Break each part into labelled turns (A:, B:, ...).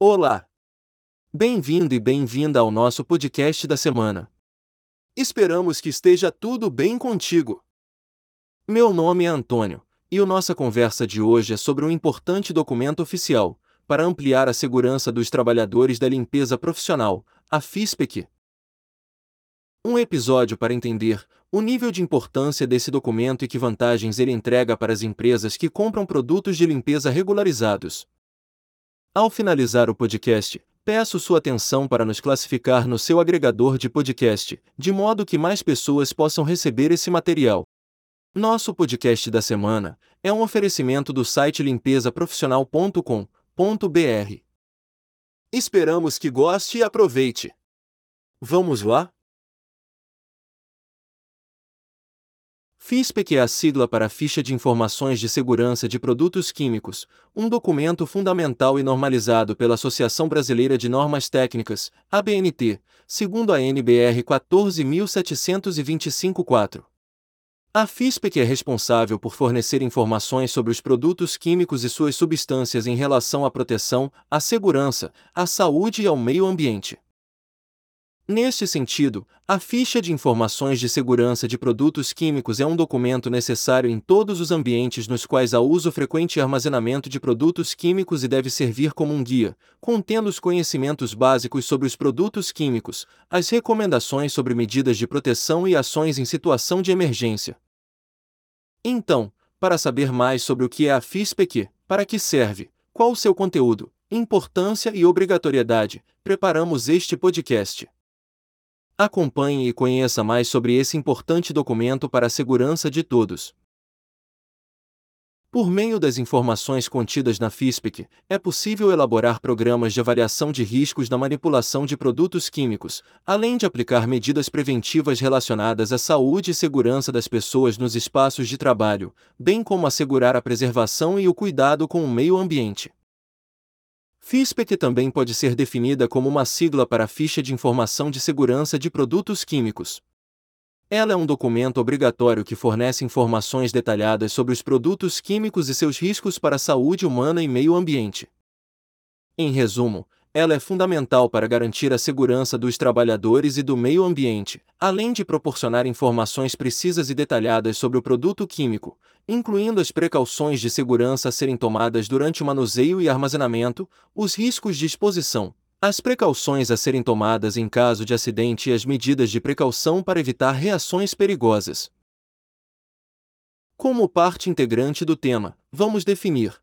A: Olá! Bem-vindo e bem-vinda ao nosso podcast da semana. Esperamos que esteja tudo bem contigo. Meu nome é Antônio, e a nossa conversa de hoje é sobre um importante documento oficial para ampliar a segurança dos trabalhadores da limpeza profissional, a FISPEC. Um episódio para entender o nível de importância desse documento e que vantagens ele entrega para as empresas que compram produtos de limpeza regularizados. Ao finalizar o podcast, peço sua atenção para nos classificar no seu agregador de podcast, de modo que mais pessoas possam receber esse material. Nosso podcast da semana é um oferecimento do site limpezaprofissional.com.br. Esperamos que goste e aproveite. Vamos lá? FISPEC é a sigla para Ficha de Informações de Segurança de Produtos Químicos, um documento fundamental e normalizado pela Associação Brasileira de Normas Técnicas, ABNT, segundo a NBR 14725-4. A FISPEC é responsável por fornecer informações sobre os produtos químicos e suas substâncias em relação à proteção, à segurança, à saúde e ao meio ambiente. Neste sentido, a Ficha de Informações de Segurança de Produtos Químicos é um documento necessário em todos os ambientes nos quais há uso frequente e armazenamento de produtos químicos e deve servir como um guia, contendo os conhecimentos básicos sobre os produtos químicos, as recomendações sobre medidas de proteção e ações em situação de emergência. Então, para saber mais sobre o que é a FISPEQ, para que serve, qual o seu conteúdo, importância e obrigatoriedade, preparamos este podcast. Acompanhe e conheça mais sobre esse importante documento para a segurança de todos. Por meio das informações contidas na FISPIC, é possível elaborar programas de avaliação de riscos da manipulação de produtos químicos, além de aplicar medidas preventivas relacionadas à saúde e segurança das pessoas nos espaços de trabalho, bem como assegurar a preservação e o cuidado com o meio ambiente. FISPEC também pode ser definida como uma sigla para a Ficha de Informação de Segurança de Produtos Químicos. Ela é um documento obrigatório que fornece informações detalhadas sobre os produtos químicos e seus riscos para a saúde humana e meio ambiente. Em resumo, ela é fundamental para garantir a segurança dos trabalhadores e do meio ambiente, além de proporcionar informações precisas e detalhadas sobre o produto químico, incluindo as precauções de segurança a serem tomadas durante o manuseio e armazenamento, os riscos de exposição, as precauções a serem tomadas em caso de acidente e as medidas de precaução para evitar reações perigosas. Como parte integrante do tema, vamos definir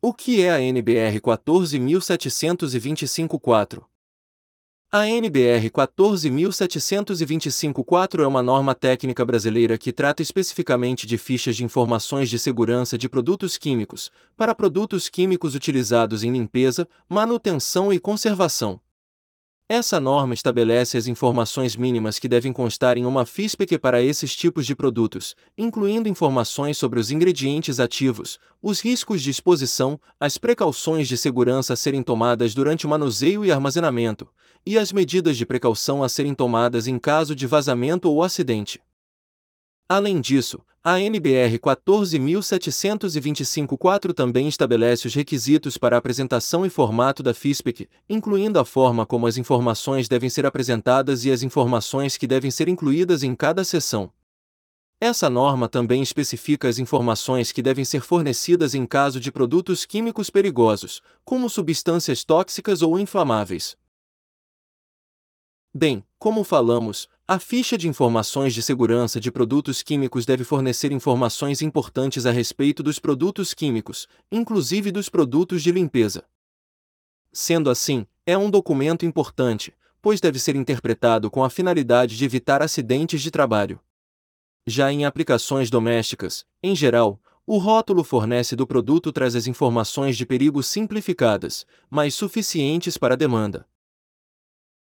A: o que é a NBR 14725-4? A NBR 14725-4 é uma norma técnica brasileira que trata especificamente de fichas de informações de segurança de produtos químicos, para produtos químicos utilizados em limpeza, manutenção e conservação. Essa norma estabelece as informações mínimas que devem constar em uma FISPEC para esses tipos de produtos, incluindo informações sobre os ingredientes ativos, os riscos de exposição, as precauções de segurança a serem tomadas durante o manuseio e armazenamento, e as medidas de precaução a serem tomadas em caso de vazamento ou acidente. Além disso, a NBR 14725-4 também estabelece os requisitos para a apresentação e formato da FISPEC, incluindo a forma como as informações devem ser apresentadas e as informações que devem ser incluídas em cada seção. Essa norma também especifica as informações que devem ser fornecidas em caso de produtos químicos perigosos, como substâncias tóxicas ou inflamáveis. Bem, como falamos, a ficha de informações de segurança de produtos químicos deve fornecer informações importantes a respeito dos produtos químicos, inclusive dos produtos de limpeza. Sendo assim, é um documento importante, pois deve ser interpretado com a finalidade de evitar acidentes de trabalho. Já em aplicações domésticas, em geral, o rótulo fornece do produto traz as informações de perigo simplificadas, mas suficientes para a demanda.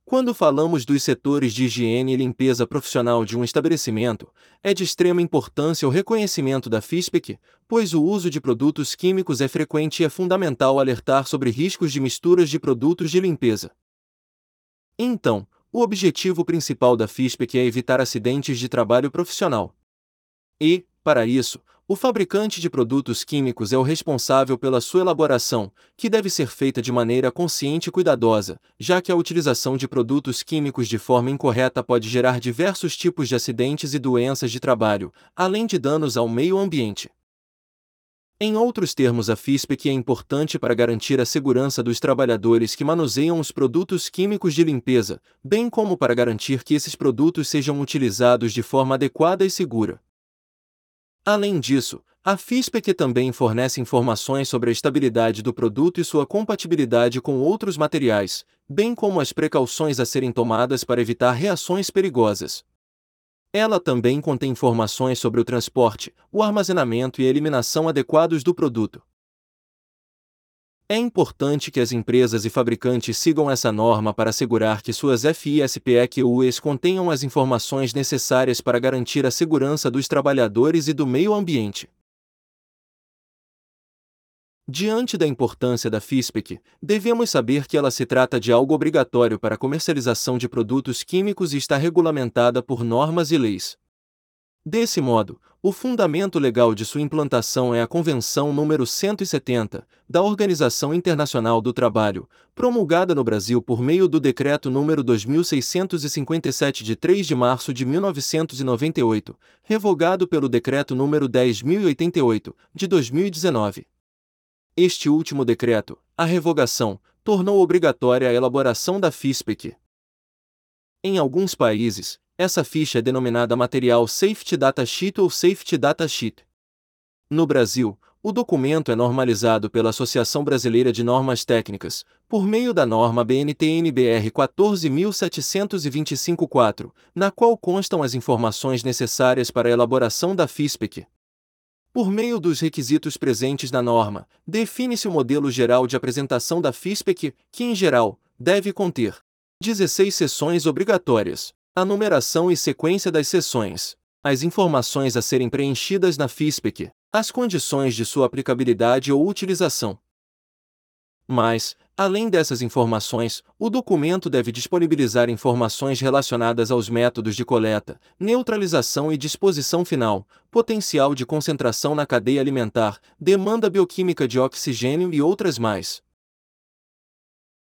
A: Quando falamos dos setores de higiene e limpeza profissional de um estabelecimento, é de extrema importância o reconhecimento da FISPEC, pois o uso de produtos químicos é frequente e é fundamental alertar sobre riscos de misturas de produtos de limpeza. Então, o objetivo principal da FISPEC é evitar acidentes de trabalho profissional. E, para isso, o fabricante de produtos químicos é o responsável pela sua elaboração, que deve ser feita de maneira consciente e cuidadosa, já que a utilização de produtos químicos de forma incorreta pode gerar diversos tipos de acidentes e doenças de trabalho, além de danos ao meio ambiente. Em outros termos, a FISPEC é importante para garantir a segurança dos trabalhadores que manuseiam os produtos químicos de limpeza, bem como para garantir que esses produtos sejam utilizados de forma adequada e segura. Além disso, a FISPEC também fornece informações sobre a estabilidade do produto e sua compatibilidade com outros materiais, bem como as precauções a serem tomadas para evitar reações perigosas. Ela também contém informações sobre o transporte, o armazenamento e a eliminação adequados do produto. É importante que as empresas e fabricantes sigam essa norma para assegurar que suas FISPEQUs contenham as informações necessárias para garantir a segurança dos trabalhadores e do meio ambiente. Diante da importância da FISPEC, devemos saber que ela se trata de algo obrigatório para a comercialização de produtos químicos e está regulamentada por normas e leis. Desse modo, o fundamento legal de sua implantação é a Convenção número 170 da Organização Internacional do Trabalho, promulgada no Brasil por meio do Decreto número 2657 de 3 de março de 1998, revogado pelo Decreto número 10088 de 2019. Este último decreto, a revogação, tornou obrigatória a elaboração da FISPEC. Em alguns países, essa ficha é denominada Material Safety Data Sheet ou Safety Data Sheet. No Brasil, o documento é normalizado pela Associação Brasileira de Normas Técnicas, por meio da norma BNT-NBR 14725-4, na qual constam as informações necessárias para a elaboração da FISPEC. Por meio dos requisitos presentes na norma, define-se o modelo geral de apresentação da FISPEC, que, em geral, deve conter 16 sessões obrigatórias, a numeração e sequência das sessões, as informações a serem preenchidas na FISPEC, as condições de sua aplicabilidade ou utilização. Mas, além dessas informações, o documento deve disponibilizar informações relacionadas aos métodos de coleta, neutralização e disposição final, potencial de concentração na cadeia alimentar, demanda bioquímica de oxigênio e outras mais.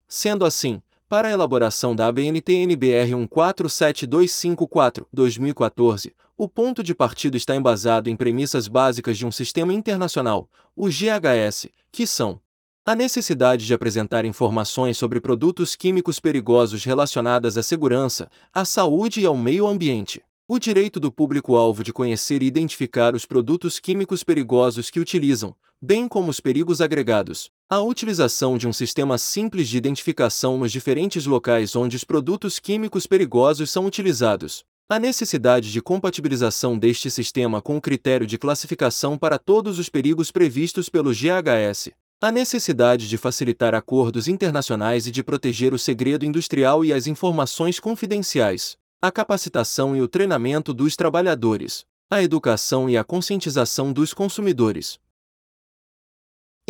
A: Sendo assim, para a elaboração da ABNT-NBR 147254-2014, o ponto de partida está embasado em premissas básicas de um sistema internacional, o GHS, que são a necessidade de apresentar informações sobre produtos químicos perigosos relacionadas à segurança, à saúde e ao meio ambiente. O direito do público-alvo de conhecer e identificar os produtos químicos perigosos que utilizam, bem como os perigos agregados, a utilização de um sistema simples de identificação nos diferentes locais onde os produtos químicos perigosos são utilizados, a necessidade de compatibilização deste sistema com o critério de classificação para todos os perigos previstos pelo GHS, a necessidade de facilitar acordos internacionais e de proteger o segredo industrial e as informações confidenciais, a capacitação e o treinamento dos trabalhadores, a educação e a conscientização dos consumidores,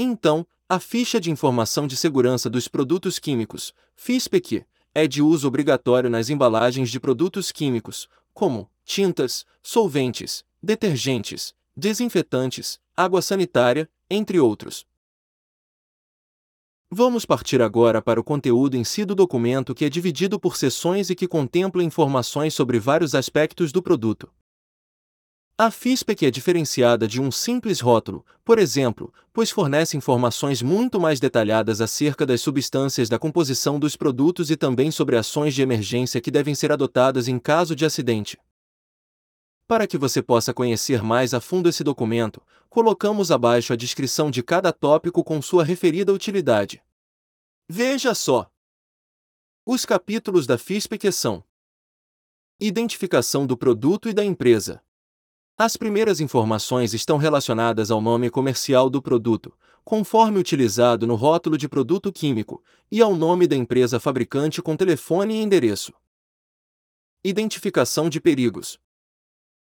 A: então, a ficha de informação de segurança dos produtos químicos, FISPEQ, é de uso obrigatório nas embalagens de produtos químicos, como tintas, solventes, detergentes, desinfetantes, água sanitária, entre outros. Vamos partir agora para o conteúdo em si do documento que é dividido por seções e que contempla informações sobre vários aspectos do produto. A FISPEC é diferenciada de um simples rótulo, por exemplo, pois fornece informações muito mais detalhadas acerca das substâncias da composição dos produtos e também sobre ações de emergência que devem ser adotadas em caso de acidente. Para que você possa conhecer mais a fundo esse documento, colocamos abaixo a descrição de cada tópico com sua referida utilidade. Veja só! Os capítulos da FISPEC são Identificação do produto e da empresa. As primeiras informações estão relacionadas ao nome comercial do produto, conforme utilizado no rótulo de produto químico, e ao nome da empresa fabricante com telefone e endereço. Identificação de perigos.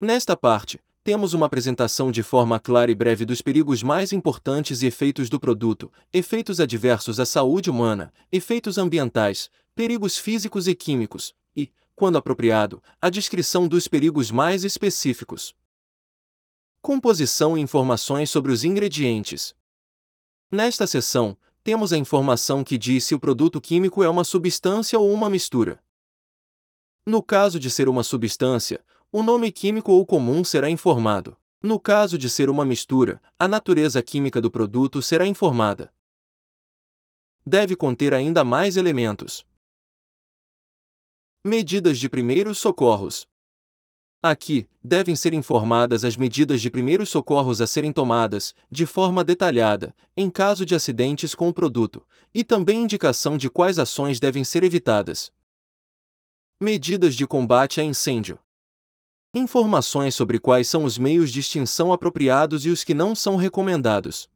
A: Nesta parte, temos uma apresentação de forma clara e breve dos perigos mais importantes e efeitos do produto, efeitos adversos à saúde humana, efeitos ambientais, perigos físicos e químicos, e, quando apropriado, a descrição dos perigos mais específicos. Composição e informações sobre os ingredientes. Nesta seção, temos a informação que diz se o produto químico é uma substância ou uma mistura. No caso de ser uma substância, o nome químico ou comum será informado. No caso de ser uma mistura, a natureza química do produto será informada. Deve conter ainda mais elementos. Medidas de primeiros socorros. Aqui, devem ser informadas as medidas de primeiros socorros a serem tomadas, de forma detalhada, em caso de acidentes com o produto, e também indicação de quais ações devem ser evitadas. Medidas de combate a incêndio. Informações sobre quais são os meios de extinção apropriados e os que não são recomendados.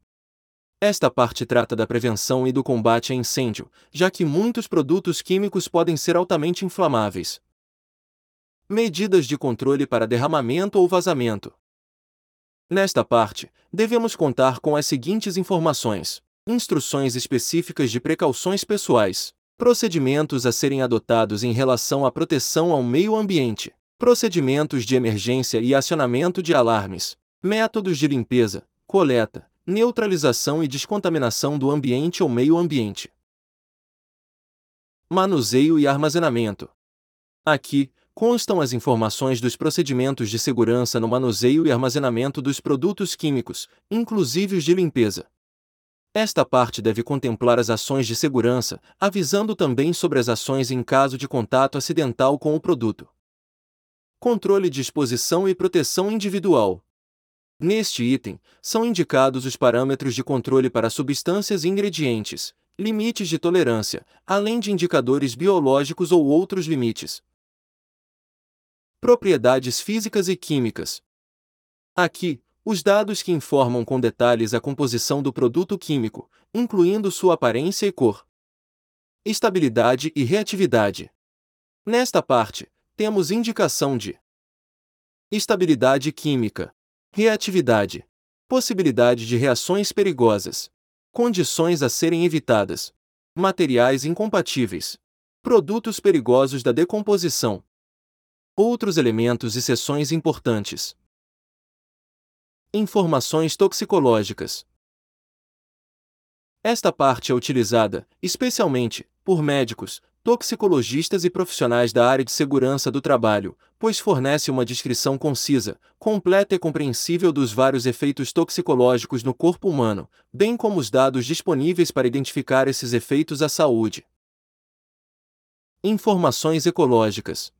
A: Esta parte trata da prevenção e do combate a incêndio, já que muitos produtos químicos podem ser altamente inflamáveis. Medidas de controle para derramamento ou vazamento. Nesta parte, devemos contar com as seguintes informações: instruções específicas de precauções pessoais, procedimentos a serem adotados em relação à proteção ao meio ambiente, procedimentos de emergência e acionamento de alarmes, métodos de limpeza, coleta, neutralização e descontaminação do ambiente ou meio ambiente. Manuseio e armazenamento. Aqui, constam as informações dos procedimentos de segurança no manuseio e armazenamento dos produtos químicos, inclusive os de limpeza. Esta parte deve contemplar as ações de segurança, avisando também sobre as ações em caso de contato acidental com o produto. Controle de exposição e proteção individual. Neste item, são indicados os parâmetros de controle para substâncias e ingredientes, limites de tolerância, além de indicadores biológicos ou outros limites. Propriedades físicas e químicas. Aqui, os dados que informam com detalhes a composição do produto químico, incluindo sua aparência e cor. Estabilidade e reatividade. Nesta parte, temos indicação de estabilidade química, reatividade, possibilidade de reações perigosas, condições a serem evitadas, materiais incompatíveis, produtos perigosos da decomposição, outros elementos e seções importantes. Informações toxicológicas. Esta parte é utilizada, especialmente, por médicos, toxicologistas e profissionais da área de segurança do trabalho, pois fornece uma descrição concisa, completa e compreensível dos vários efeitos toxicológicos no corpo humano, bem como os dados disponíveis para identificar esses efeitos à saúde. Informações ecológicas.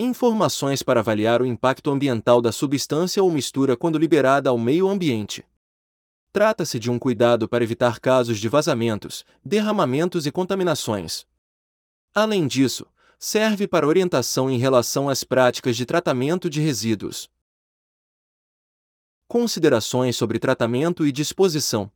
A: Informações para avaliar o impacto ambiental da substância ou mistura quando liberada ao meio ambiente. Trata-se de um cuidado para evitar casos de vazamentos, derramamentos e contaminações. Além disso, serve para orientação em relação às práticas de tratamento de resíduos. Considerações sobre tratamento e disposição.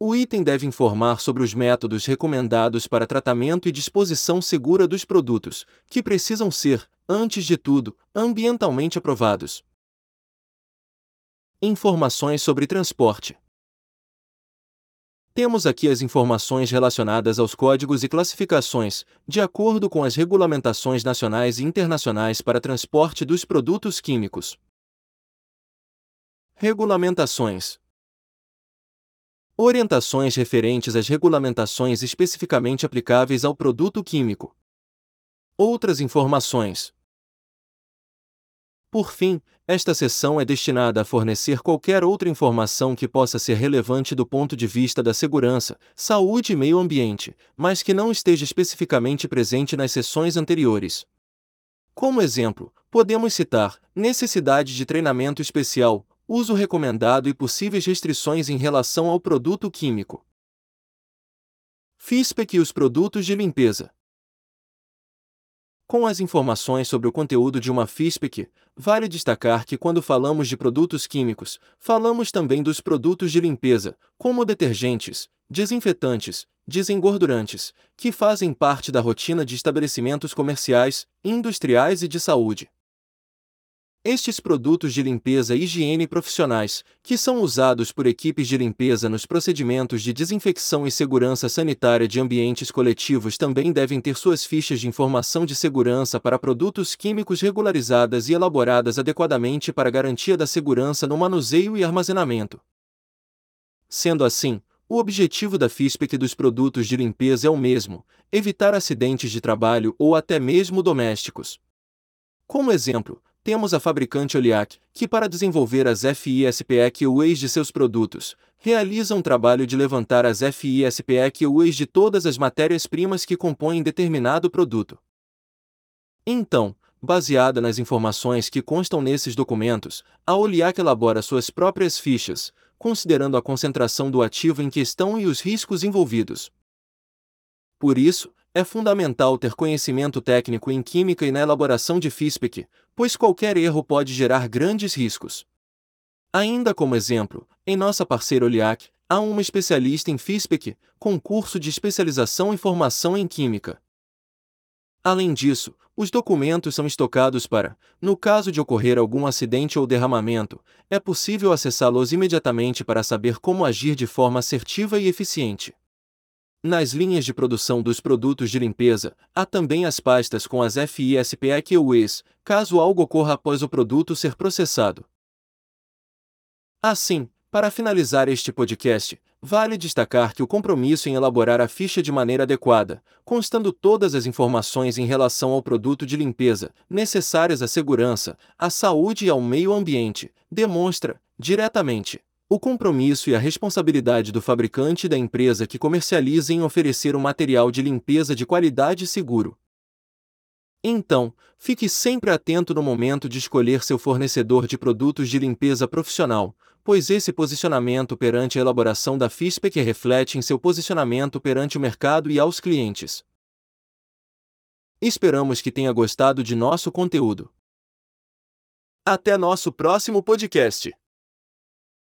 A: O item deve informar sobre os métodos recomendados para tratamento e disposição segura dos produtos, que precisam ser, antes de tudo, ambientalmente aprovados. Informações sobre transporte. Temos aqui as informações relacionadas aos códigos e classificações, de acordo com as regulamentações nacionais e internacionais para transporte dos produtos químicos. Regulamentações. Orientações referentes às regulamentações especificamente aplicáveis ao produto químico. Outras informações. Por fim, esta seção é destinada a fornecer qualquer outra informação que possa ser relevante do ponto de vista da segurança, saúde e meio ambiente, mas que não esteja especificamente presente nas seções anteriores. Como exemplo, podemos citar necessidade de treinamento especial, uso recomendado e possíveis restrições em relação ao produto químico. FISPEC e os produtos de limpeza. Com as informações sobre o conteúdo de uma FISPEC, vale destacar que quando falamos de produtos químicos, falamos também dos produtos de limpeza, como detergentes, desinfetantes, desengordurantes, que fazem parte da rotina de estabelecimentos comerciais, industriais e de saúde. Estes produtos de limpeza e higiene profissionais, que são usados por equipes de limpeza nos procedimentos de desinfecção e segurança sanitária de ambientes coletivos, também devem ter suas fichas de informação de segurança para produtos químicos regularizadas e elaboradas adequadamente para garantia da segurança no manuseio e armazenamento. Sendo assim, o objetivo da FISPEC dos produtos de limpeza é o mesmo: evitar acidentes de trabalho ou até mesmo domésticos. Como exemplo, temos a fabricante Oliac, que para desenvolver as FISPEQ-UEs de seus produtos, realiza um trabalho de levantar as FISPEQ-UEs de todas as matérias-primas que compõem determinado produto. Então, baseada nas informações que constam nesses documentos, a Oliac elabora suas próprias fichas, considerando a concentração do ativo em questão e os riscos envolvidos. Por isso, é fundamental ter conhecimento técnico em química e na elaboração de FISPEC, pois qualquer erro pode gerar grandes riscos. Ainda como exemplo, em nossa parceira Oliac, há uma especialista em FISPEC, com curso de especialização em formação em Química. Além disso, os documentos são estocados para, no caso de ocorrer algum acidente ou derramamento, é possível acessá-los imediatamente para saber como agir de forma assertiva e eficiente. Nas linhas de produção dos produtos de limpeza, há também as pastas com as FISPEQUs, caso algo ocorra após o produto ser processado. Assim, para finalizar este podcast, vale destacar que o compromisso em elaborar a ficha de maneira adequada, constando todas as informações em relação ao produto de limpeza, necessárias à segurança, à saúde e ao meio ambiente, demonstra, diretamente, o compromisso e a responsabilidade do fabricante e da empresa que comercializa em oferecer um material de limpeza de qualidade e seguro. Então, fique sempre atento no momento de escolher seu fornecedor de produtos de limpeza profissional, pois esse posicionamento perante a elaboração da FISPEC reflete em seu posicionamento perante o mercado e aos clientes. Esperamos que tenha gostado de nosso conteúdo. Até nosso próximo podcast!